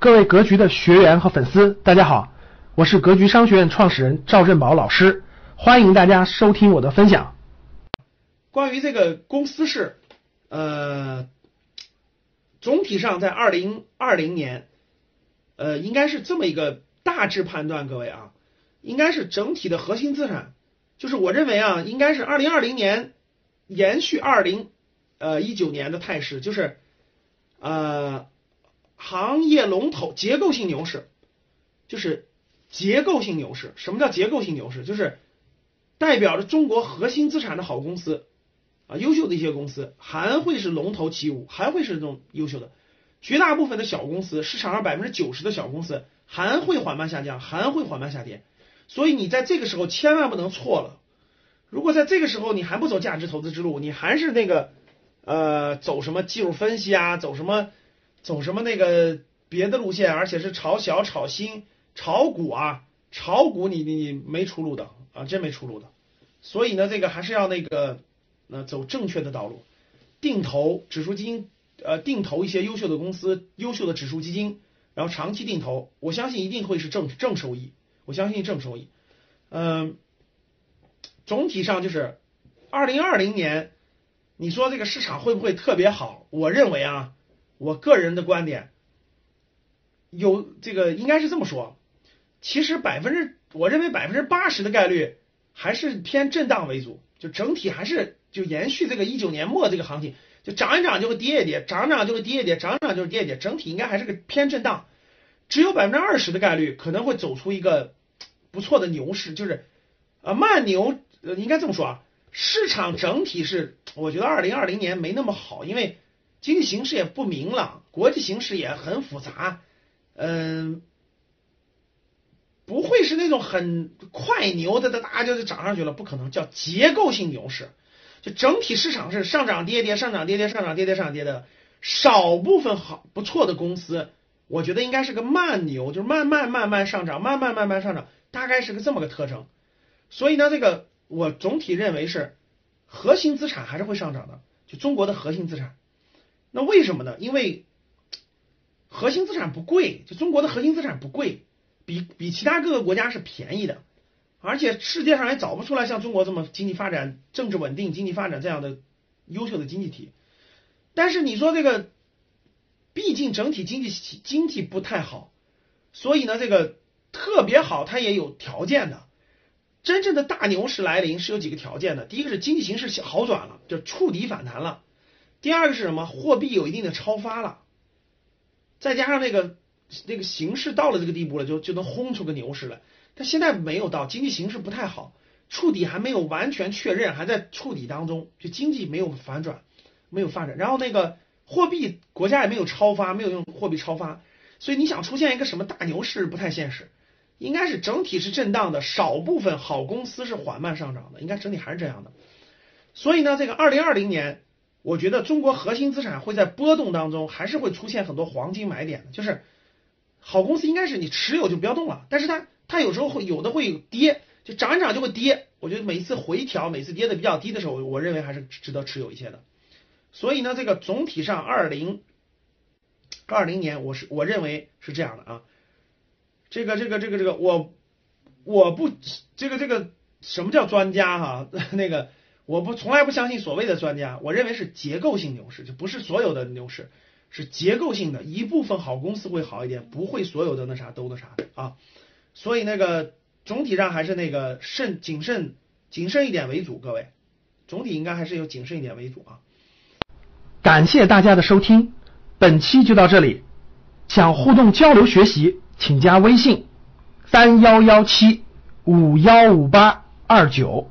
各位格局的学员和粉丝，大家好，我是格局商学院创始人赵振宝老师，欢迎大家收听我的分享。关于这个公司是，呃，总体上在二零二零年，呃，应该是这么一个大致判断，各位啊，应该是整体的核心资产，就是我认为啊，应该是二零二零年延续二零呃一九年的态势，就是呃。行业龙头结构性牛市，就是结构性牛市。什么叫结构性牛市？就是代表着中国核心资产的好公司啊，优秀的一些公司还会是龙头起舞，还会是这种优秀的。绝大部分的小公司，市场上百分之九十的小公司还会缓慢下降，还会缓慢下跌。所以你在这个时候千万不能错了。如果在这个时候你还不走价值投资之路，你还是那个呃走什么技术分析啊，走什么？走什么那个别的路线，而且是炒小、炒新、炒股啊，炒股你你没出路的啊，真没出路的。所以呢，这个还是要那个那走正确的道路，定投指数基金，呃，定投一些优秀的公司、优秀的指数基金，然后长期定投，我相信一定会是正正收益，我相信正收益。嗯，总体上就是二零二零年，你说这个市场会不会特别好？我认为啊。我个人的观点，有这个应该是这么说，其实百分之我认为百分之八十的概率还是偏震荡为主，就整体还是就延续这个一九年末这个行情，就涨一涨就会跌一跌，涨一涨就会跌一跌，涨一涨就是跌一跌，整体应该还是个偏震荡，只有百分之二十的概率可能会走出一个不错的牛市，就是啊慢牛呃，应该这么说啊，市场整体是我觉得二零二零年没那么好，因为。经济形势也不明朗，国际形势也很复杂，嗯，不会是那种很快牛的，大家就涨上去了，不可能叫结构性牛市，就整体市场是上涨跌跌，上涨跌跌，上涨跌跌，上涨跌的，少部分好不错的公司，我觉得应该是个慢牛，就是慢慢慢慢上涨，慢慢慢慢上涨，大概是个这么个特征。所以呢，这个我总体认为是核心资产还是会上涨的，就中国的核心资产。那为什么呢？因为核心资产不贵，就中国的核心资产不贵，比比其他各个国家是便宜的，而且世界上也找不出来像中国这么经济发展、政治稳定、经济发展这样的优秀的经济体。但是你说这个，毕竟整体经济经济不太好，所以呢，这个特别好它也有条件的。真正的大牛市来临是有几个条件的，第一个是经济形势好转了，就触底反弹了。第二个是什么？货币有一定的超发了，再加上那个那个形势到了这个地步了，就就能轰出个牛市来。但现在没有到，经济形势不太好，触底还没有完全确认，还在触底当中，就经济没有反转，没有发展。然后那个货币国家也没有超发，没有用货币超发，所以你想出现一个什么大牛市不太现实，应该是整体是震荡的，少部分好公司是缓慢上涨的，应该整体还是这样的。所以呢，这个二零二零年。我觉得中国核心资产会在波动当中，还是会出现很多黄金买点的。就是好公司应该是你持有就不要动了，但是它它有时候会有的会跌，就涨一涨就会跌。我觉得每一次回调，每次跌的比较低的时候，我认为还是值得持有一些的。所以呢，这个总体上二零二零年，我是我认为是这样的啊。这个这个这个这个，我我不这个这个什么叫专家哈？那个。我不从来不相信所谓的专家，我认为是结构性牛市，就不是所有的牛市是结构性的，一部分好公司会好一点，不会所有的那啥都那啥啊。所以那个总体上还是那个慎谨慎谨慎一点为主，各位，总体应该还是有谨慎一点为主啊。感谢大家的收听，本期就到这里。想互动交流学习，请加微信三幺幺七五幺五八二九。